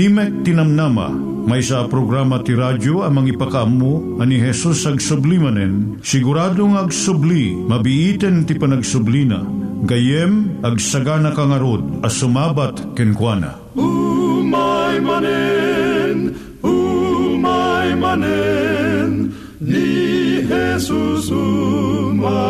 Timek Tinamnama, may sa programa ti radyo amang ipakaammo ani Jesus ag sublimanen, siguradong ag subli, mabiiten ti panagsublina, gayem ag sagana kangarod as sumabat kenkwana. umay manen umay manen ni Jesus umay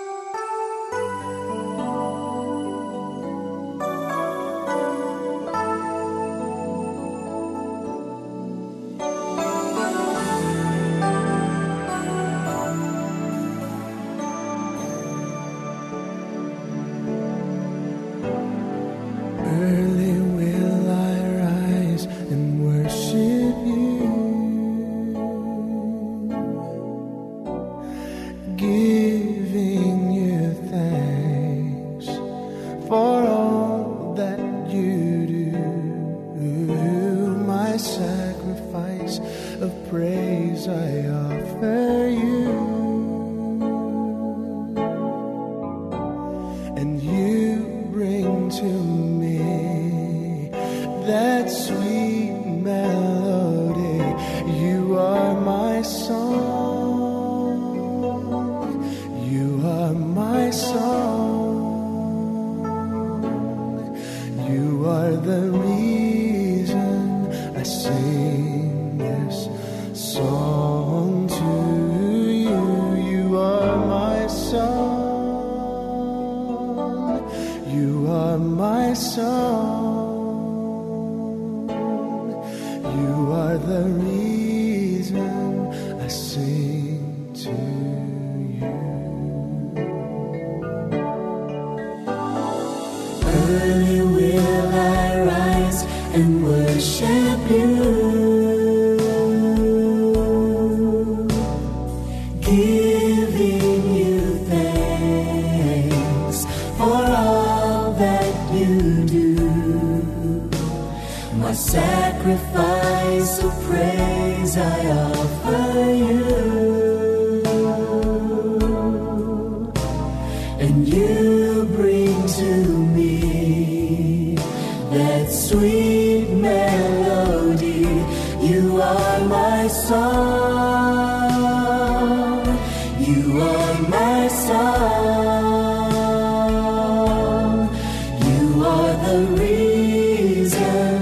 Are the reason.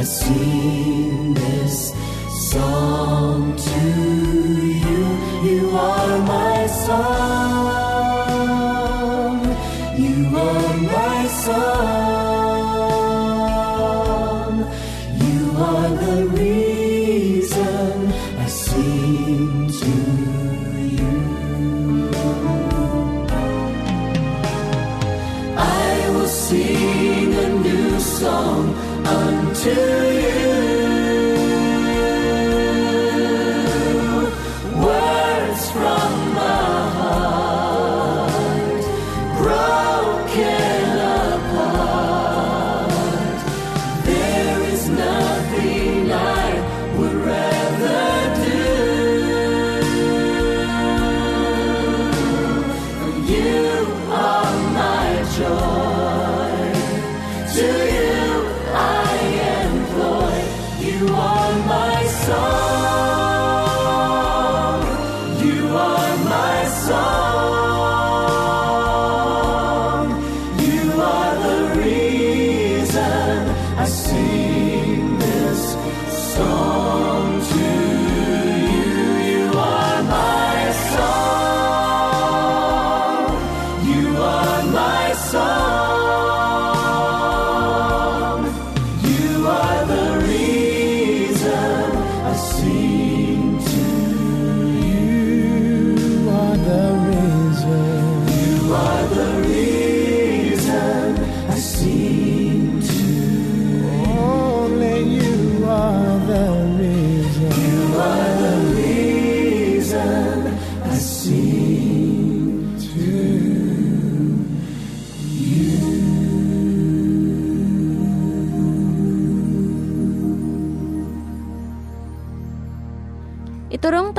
I sing this song to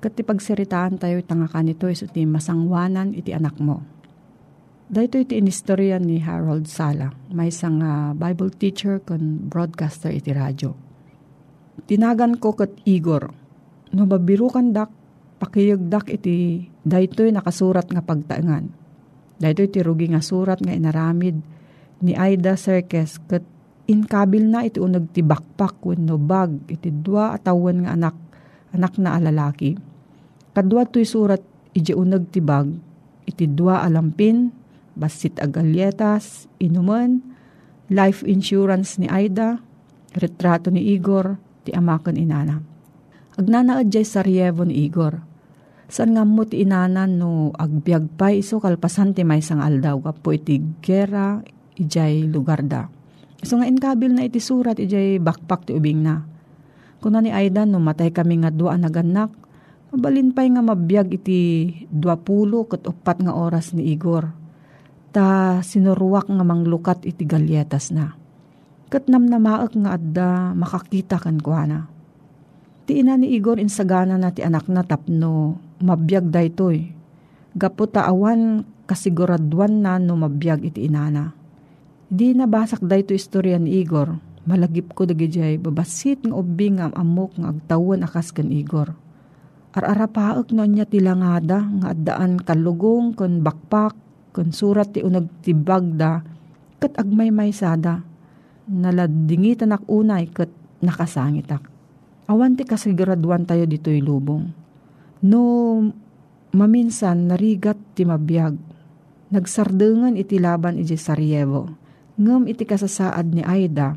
Kat ti pagsiritaan tayo itanga kanito iso ti masangwanan iti anak mo. Dahito iti inistorya ni Harold Sala, may isang ah, Bible teacher kon broadcaster iti radyo. Tinagan ko kat Igor, no mabirukan dak, pakiyagdak iti daytoy nakasurat nga pagtaengan. Daytoy iti rugi nga surat nga inaramid ni Aida Serkes kat inkabil na iti unag ti bakpak wenno bag iti dua atawan nga anak anak na alalaki. Kadwa to'y surat iti unag ti bag iti dua alampin basit agalyetas inuman life insurance ni Aida retrato ni Igor ti amakan inana. Agnanaad jay Sarajevo ni Igor. San nga mo ti inanan no agbyag pa iso kalpasan ti may sang aldaw kapo iti gera ijay lugar da. So nga inkabil na iti surat ijay bakpak ti ubing na. Kuna ni Aida no matay kami nga dua naganak, mabalin pa'y nga mabiyag iti dua pulo kat upat nga oras ni Igor. Ta sinuruwak nga manglukat iti galyetas na. Kat namnamaak nga adda makakita kan kuana. Ti ina ni Igor insagana na ti anak na tapno mabiyag daytoy. Gapo awan kasiguraduan na no mabiyag iti inana. Di nabasak dayto istorya ni Igor. Malagip ko dagijay babasit nga ubing nga amok nga agtawan akas kan Igor. Ar-arapaak no niya tilangada nga addaan kalugong kon bakpak kon surat ti unag tibag da kat agmay may sada. Naladingitan ak unay kat nakasangitak. Awan ti kasiguraduan tayo dito'y lubong. No maminsan narigat ti mabiyag. Nagsardengan iti laban iti Sarajevo. Ngam iti kasasaad ni Aida,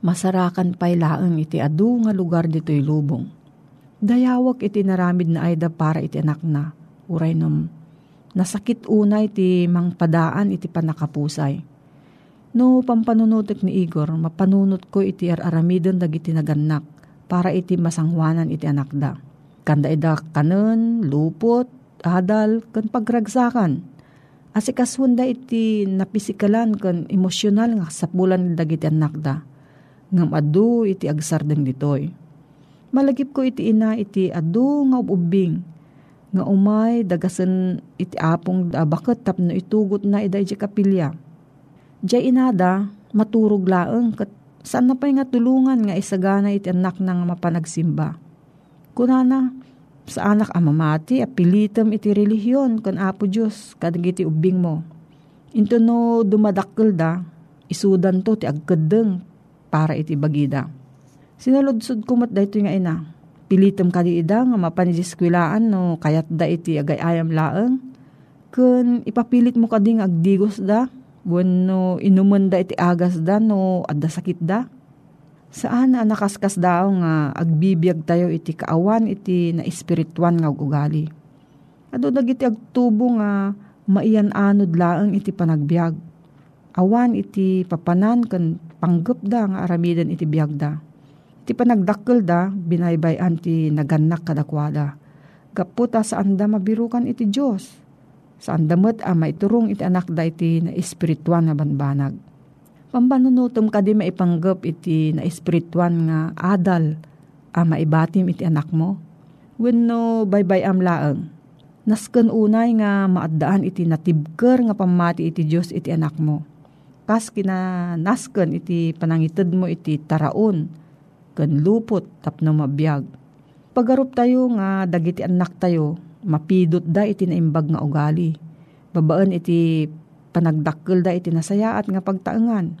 masarakan pa'y laeng iti adu nga lugar dito'y lubong. Dayawak iti naramid na Aida para iti anak na. Uray num, nasakit unay iti mangpadaan iti panakapusay. No pampanunutek ni Igor, mapanunot ko iti ar-aramidon dagiti naganak para iti masangwanan iti anak da. Kanda ida kanon, lupot, adal, kan pagragsakan. Asikaswanda iti napisikalan kan emosyonal nga sapulan dagiti anak da. Ngam adu iti agsardeng ditoy. Malagip ko iti ina iti adu nga ubing. Nga umay dagasan iti apong da bakit tapno itugot na ida iti kapilya. Diyay inada, maturog laeng kat saan na pa'y nga tulungan nga isagana iti anak nang mapanagsimba. Kunana, sa anak amamati, apilitam iti relihiyon kan apo Diyos, kadag iti ubing mo. Into no dumadakkel da, isudan to ti agkadeng para iti bagida. Sinaludsod kumat da ito nga ina. Pilitom ka di ida nga mapaniddiskwilaan no kayat da iti agay ayam laeng. Kun ipapilit mo ka ding agdigos da. Buwan no inuman da iti agas da no adda sakit da. Saan na nakaskas daw nga agbibiyag tayo iti kaawan iti na espirituan nga ugali. Ado dagiti agtubo nga maian anod laeng iti panagbiag awan iti papanan kan panggap da nga aramidan iti biyagda. Ti panagdakkel da, binaybayan ti naganak kadakwada. Gaputa saan da mabirukan iti Diyos. Saan da met ama iturong iti anak da iti na espirituan nga banbanag. Pambanunutom ka di maipanggap iti na espirituan nga adal ama ibatim iti anak mo. Wenno baybay am laeng. Nasken unay nga maadaan iti natibker nga pamati iti Diyos iti anak mo. Kas kina nasken iti panangited mo iti taraon ken lupot tapno mabiyag. Pagarup tayo nga dagiti anak tayo, mapidot da iti naimbag nga ugali. Babaan iti panagdakkel da iti nasayaat nga pagtaengan.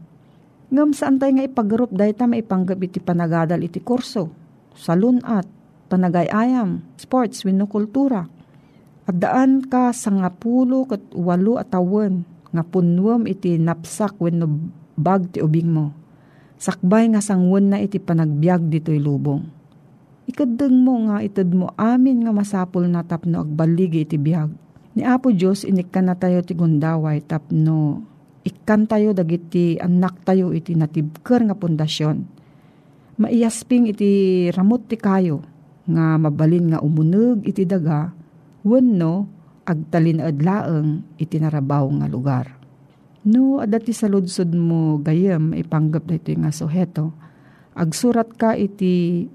Ngam saan tayo nga ipagarup da ita maipanggap iti panagadal iti kurso, salunat, panagayayam, sports, wino kultura. At daan ka sa nga pulo kat walo atawan nga punwam iti napsak wenno bag ti ubing mo sakbay nga sangwan na iti panagbiag dito'y lubong. Ikadeng mo nga itad mo amin nga masapul na tapno agbaligi iti biag. Ni Apo Diyos inikkan na tayo ti gundaway tapno ikkan tayo dagiti anak tayo iti natibker nga pundasyon. Maiyasping iti ramot ti kayo nga mabalin nga umuneg iti daga wenno agtalin adlaeng iti narabaw nga lugar. No, adati sa ludsod mo gayem, ipanggap na ito nga suheto. Agsurat ka iti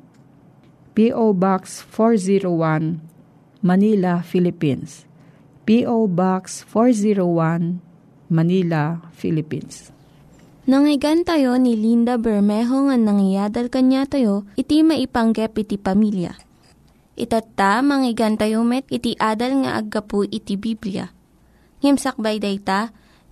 P.O. Box 401, Manila, Philippines. P.O. Box 401, Manila, Philippines. Nangyigan tayo ni Linda Bermejo nga nangyadal kanya tayo, iti maipanggep iti pamilya. Itatta, manggigan tayo met, iti adal nga aggapu iti Biblia. Ngimsakbay day ta,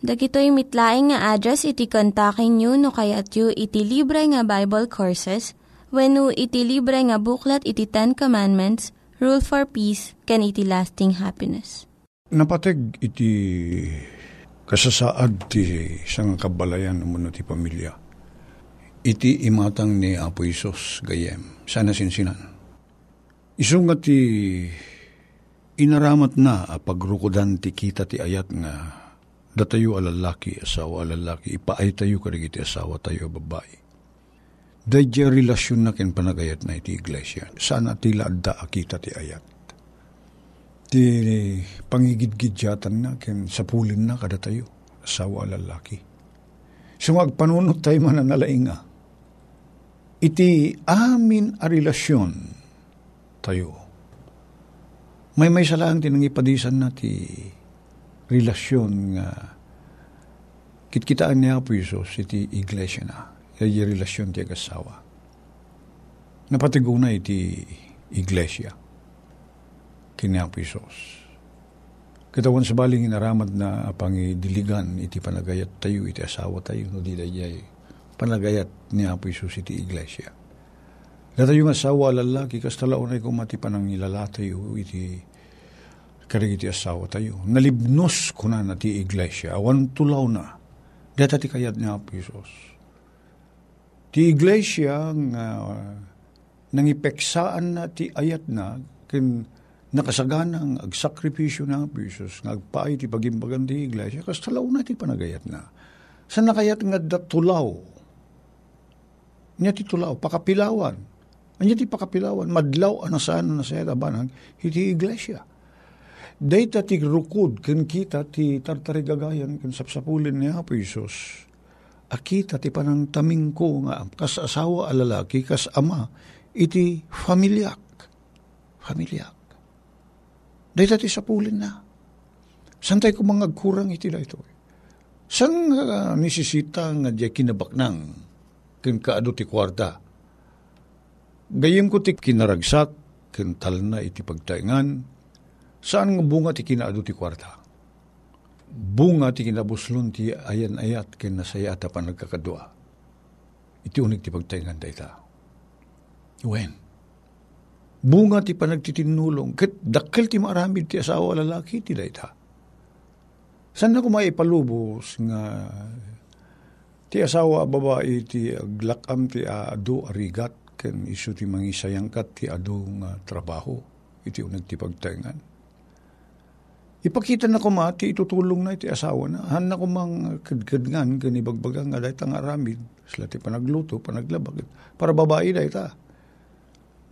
Dagitoy mitlaing nga address iti kontakin nyo no kayat yu iti libre nga Bible Courses when no iti libre nga buklat iti Ten Commandments, Rule for Peace, can iti lasting happiness. Napateg iti kasasaad ti isang kabalayan umano ti pamilya. Iti imatang ni Apo Isos gayem. Sana sinsinan. Isunga ti inaramat na a pagrukodan ti kita ti ayat nga Datayo alalaki, asawa alalaki, ipaay tayo karigiti asawa tayo babae. Dadya relasyon na panagayat na iti iglesia. Sana tila adda akita ti ayat. Ti pangigidgidyatan na kin sapulin na kada tayo, asawa alalaki. So magpanunot tayo mananalainga. Iti amin a relasyon tayo. May may salang tinangipadisan na ti relasyon nga. Kitkitaan niya po Isos iti iglesia na. Iti relasyon ti agasawa napatiguna iti iglesia. Kiniya po Isos kitawan sa baling inaramad na pangidiligan iti panagayat tayo iti asawa tayo no di dayay panagayat ni Apo Isus iti iglesia. Data yung asawa lalaki, kas talaunay ko mati panang ilalatayo iti karigiti asawa tayo. Nalibnos ko na na ti iglesia. Awan tulaw na. Data ti kayat niya po Isos. Ti iglesia nga uh, nangipeksaan na ti ayat na kin nakasaganang agsakripisyo na po Isos nga agpaay ti pagimbagan ti iglesia kas talaw na ti panagayat na. Sa nakayat nga datulaw. Niya ti tulaw, pakapilawan. Anya ti pakapilawan, madlaw anasaan na sa banag, iti iglesia Data ti rukod ken kita ti tartarigagayan ken sapsapulin ni Apo Isos. akita ti panang taming ko nga kas asawa a lalaki kas ama iti familyak. Familyak. Dahil ti sapulin na. Santay ko mga kurang iti da ito. San nga nisisita nga di kinabaknang kin kaado ti kwarta. Gayem ko ti kinaragsak kin tal na iti pagtaingan. Saan nga bunga ti kinaado ti kwarta? bunga ti kinabuslon ti ayan ayat ken nasaya pa nagkakadua. Iti unig ti pagtaingan dayta. Wen. Bunga ti panagtitinulong ket dakkel ti maramid ti asawa lalaki ti dayta. San na ko maipalubos nga ti asawa babae ti aglakam ti adu arigat ken isu ti mangisayangkat ti adu nga trabaho iti uneg ti pagtaingan Ipakita na ko ma, ti itutulong na iti asawa na. Han na ko mang kadkadngan, ganibagbaga nga dahit ang aramid. Sila ti panagluto, panaglabag. Para babae dahit ta.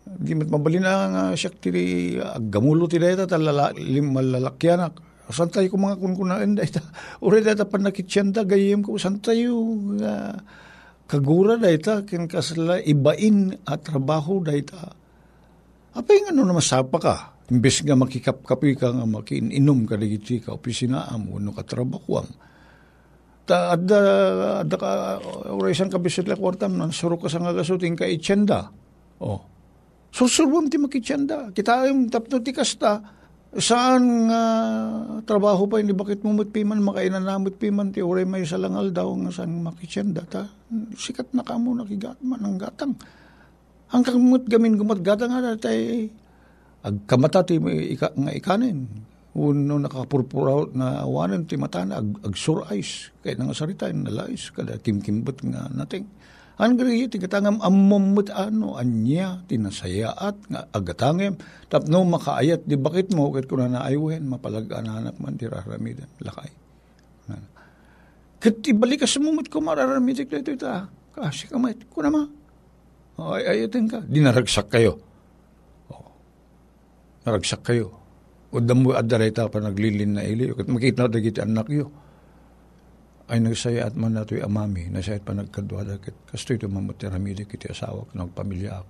Di mat mabalin na nga siya ti agamulo ti dahit ta, lim malalakyanak. Santay ko mga kunkunaan dahit ta. Uri dahit ta panakitsyan gayem ko, santay yung uh, kagura dahit ta, kin kasala ibain at trabaho dahit ta. Apa yung ano na masapa ka? Imbes nga makikapkapi ka nga makiinom ka digiti ka opisinaam o no katrabakuam. Ta adda adda ka oraysan ka bisit kwartam nan suro ka sa nga gasuting ka itsenda. Oh. Susurwam ti makitsenda. Kita yung tapno ti kasta saan nga trabaho pa hindi bakit mo piman makainan namut piman ti oray may salangal daw nga saan makitsenda ta sikat na kamo nakigatman ang gatang ang kamut gamin gumat gatang nga tay agkamata ti ika, nga ikanin. Uno nakapurpuraw na awanan ti mata na ag, ag eyes. Kaya nga sarita na lais kada kimkimbot nga nating. Ang gari ti katangam ammomut ano anya tinasayaat nga agatangem tapno makaayat di bakit mo ket kuna na mapalagananak man ti raramidan lakay. Ket ibalik ka sumumut ko mararamidik dito ita. Kasi kamay kuna ma. Ay ayatin ka. Dinaragsak kayo naragsak kayo. O damo adaray ta pa naglilin na ili. Makita na dagiti anak yo. Ay nagsaya at man nato'y amami. Nasayat pa nagkadwa dagit. Kasto ito mamatiramili kiti asawa nagpamilya ak.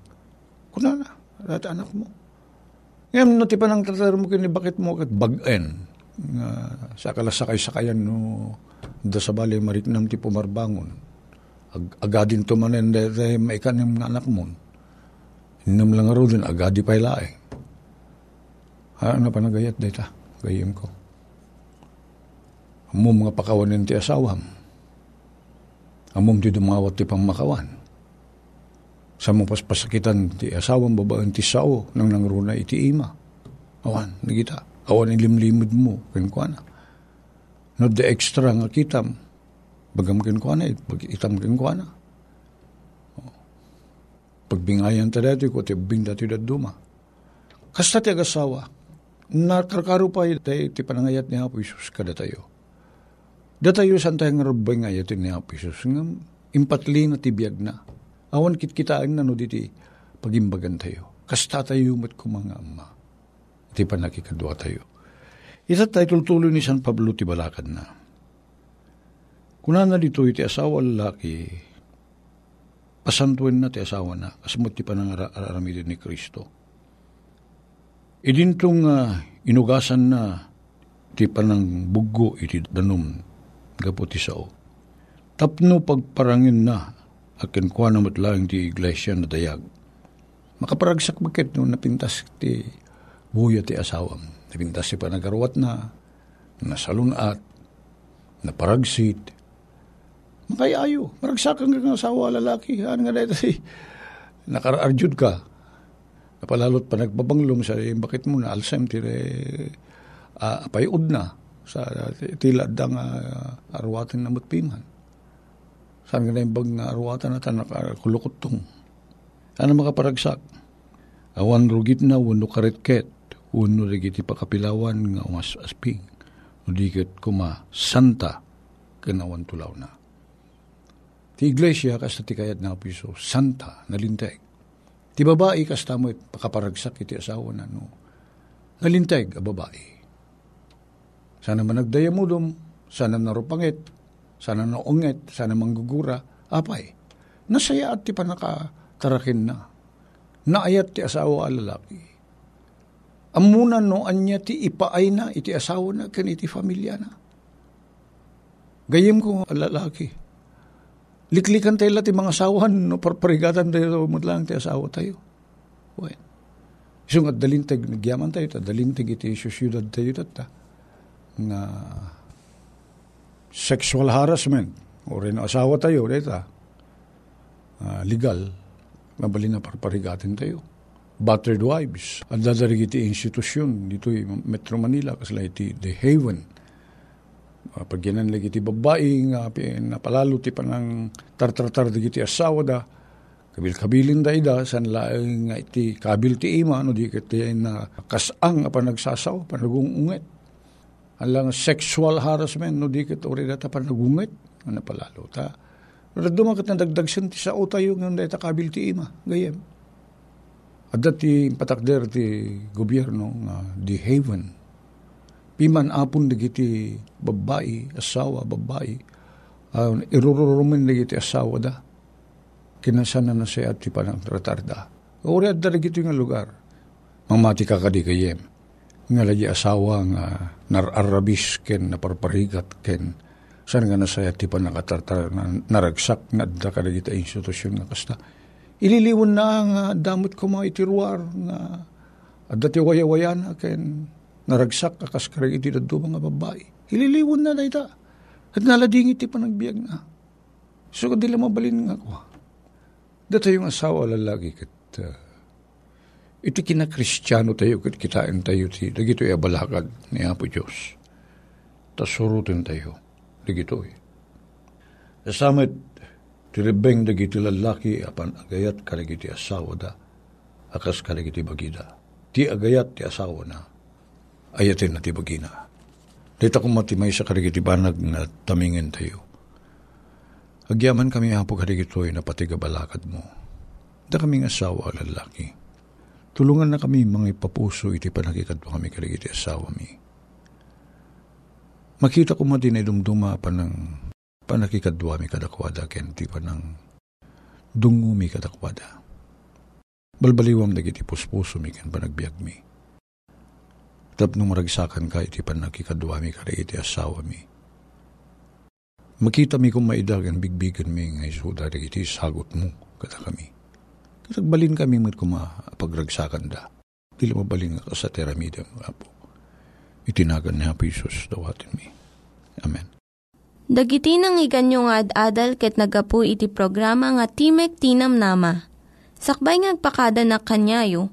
Kuna na. Lahat anak mo. Ngayon, no, pa nang tatar mo kini bakit mo kat bagen. Nga, sa kalasakay-sakayan no, da sa bali mariknam ti pumarbangon. Ag agadin tumanen dahil maikanim nga anak mo. Inam lang aro din, agadi pa ilae. Ha, ano pa nagayat data? Gayim ko. Amom mga pakawanin ti asawam. Amom ti dumawat ti pang makawan. Sa mong paspasakitan ti asawam babaan ti sao nang nangruna iti ima. Awan, nagita. Awan ilimlimod mo, kinkwana. No de extra nga kitam, bagam kinkwana, itam kinkwana. Pagbingayan ta dati ko, ti bing dati duma. Kasta ti agasawa, nakarkaro pa tayo ti panangayat ni Apo Isus kada tayo. Da tayo san tayo nga rabay nga yatin ni Apo Isus nga impatli na ti biyag na. Awan kit kitaan na no diti pagimbagan tayo. Kasta tayo mat ko mga ama. Iti pa nakikadwa tayo. Ita tayo tultuloy ni San Pablo ti balakad na. Kuna na dito iti asawa lalaki, pasantuin na ti asawa na, kasamot ti panangaramidin ni Kristo Idintong uh, inugasan na ti panang bugo iti danum gapo ti sao. Tapno pagparangin na akin kwa na matlaing ti iglesia na dayag. Makaparagsak bakit no napintas ti buya ti asawam. Napintas si panagarwat na, nasalunat, naparagsit. Makayayo, maragsakan ka ng asawa lalaki. Ano nga dahil si nakaraarjud ka, Napalalot pa nagbabanglom sa eh, bakit mo na alsem tire uh, payud na sa tila dang uh, arwatan na matpiman. Saan ka na yung bag nga arwatan na tanak kulukutong. Ano makaparagsak? Awan rugit na wano karitket, wano rigiti pakapilawan nga umas asping. Udikit kuma santa kanawan tulaw na. Ti iglesia kas ti kayat na piso, santa, nalinteg. Ti babae kasta mo pakaparagsak iti asawa na no. Nalinteg a babae. Sana man nagdaya mo dum, sana narupangit, sana naunget, sana manggugura, apay. Nasaya at ti panakatarakin na. Naayat ti asawa a lalaki. Amunan no anya ti ipaay na, iti asawa na, kan iti familia na. Gayim ko lalaki. Liklikan tayo lati mga asawan, no, parparigatan tayo, mutlang ti asawa tayo. Well, isang at dalintag, nagyaman tayo, ta, dalintag iti syudad tayo, ta, nga sexual harassment, o rin asawa tayo, dita, uh, legal, mabali na parparigatin tayo. Battered wives. Ang dadarig iti institusyon dito Metro Manila kasla iti The Haven. Uh, pag yanan lagi iti babae nga napalalo ti panang tartartar di iti asawa da kabil-kabilin da ida san laeng nga iti kabil ti ima no di kiti na kasang apa nagsasaw panagungunget. Alang sexual harassment no di kiti ori data panagunget ano napalalo ta Raduma kat nadagdag siya ti sa tayo ngayon dahil takabil ti ima. Gayem. At dati patakder ti gobyerno nga di haven. Piman apon dagiti babae, asawa, babae. Uh, irururumin dagiti asawa da. Kinasana na siya at ti panang tratarda. Uri at dagiti nga lugar. Mamati ka kadi kayem. Nga lagi asawa nga nararabis ken naparparigat ken Saan nga nasaya ti pa nakatartar na naragsak nga da kadagita institusyon nga kasta. Ililiwon na nga damot ko mga itiruar nga at dati waya-waya na ken naragsak kakas karag iti daddo mga babae. Ililiwon na dayta. At nalading iti pa nagbiag na. So kadila mabalin nga ko. Data yung asawa lalaki kat uh, iti kinakristyano tayo kat kitain tayo ti dagito abalakad ni Apo Diyos. Tasurutin tayo digitoy. Kasamit, tiribeng dagiti lalaki apan agayat kaligiti asawa da, akas kaligiti bagida. Ti agayat ti asawa na, ayatin na ti bagina. Dita kong matimay sa kaligiti banag na tamingin tayo. Agyaman kami hapo kaligitoy na patigabalakad mo. Da kaming asawa lalaki. Tulungan na kami mga ipapuso iti panagikad mo kami kaligiti asawa mi Makita ko mo din ay dumduma pa ng panakikadwa mi kadakwada ken ti pa ng dungo mi kadakwada. Balbaliwam dagiti puspuso mi ken panagbiag mi. Tap nung maragsakan ka iti panakikadwa mi kada iti asawa mi. Makita mi kung maidagan bigbigan mi nga isuda dagiti sagot mo kada kami. Katagbalin kami mit kuma pagragsakan da. Dili mabalin nga sa teramida mga po itinagan ni Hapo Isus dawatin mi. Amen. Dagiti nang iganyo nga ad-adal ket nagapu iti programa nga Timek Tinam Nama. Sakbay ngagpakada na kanyayo,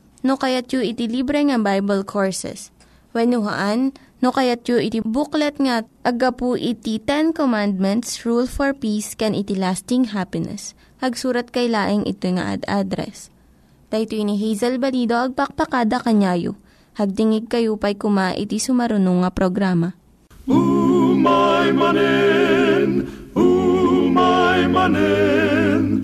no kayat yu iti libre nga Bible Courses. Haan no kayat yu iti booklet nga agapu iti Ten Commandments, Rule for Peace, can iti lasting happiness. Hagsurat kay laing ito nga ad address. Daytoy ni Hazel Balido agpakpakada kanyayo Hagdingig kayo pa'y kuma iti sumarunong nga programa. Umay manen, umay manen,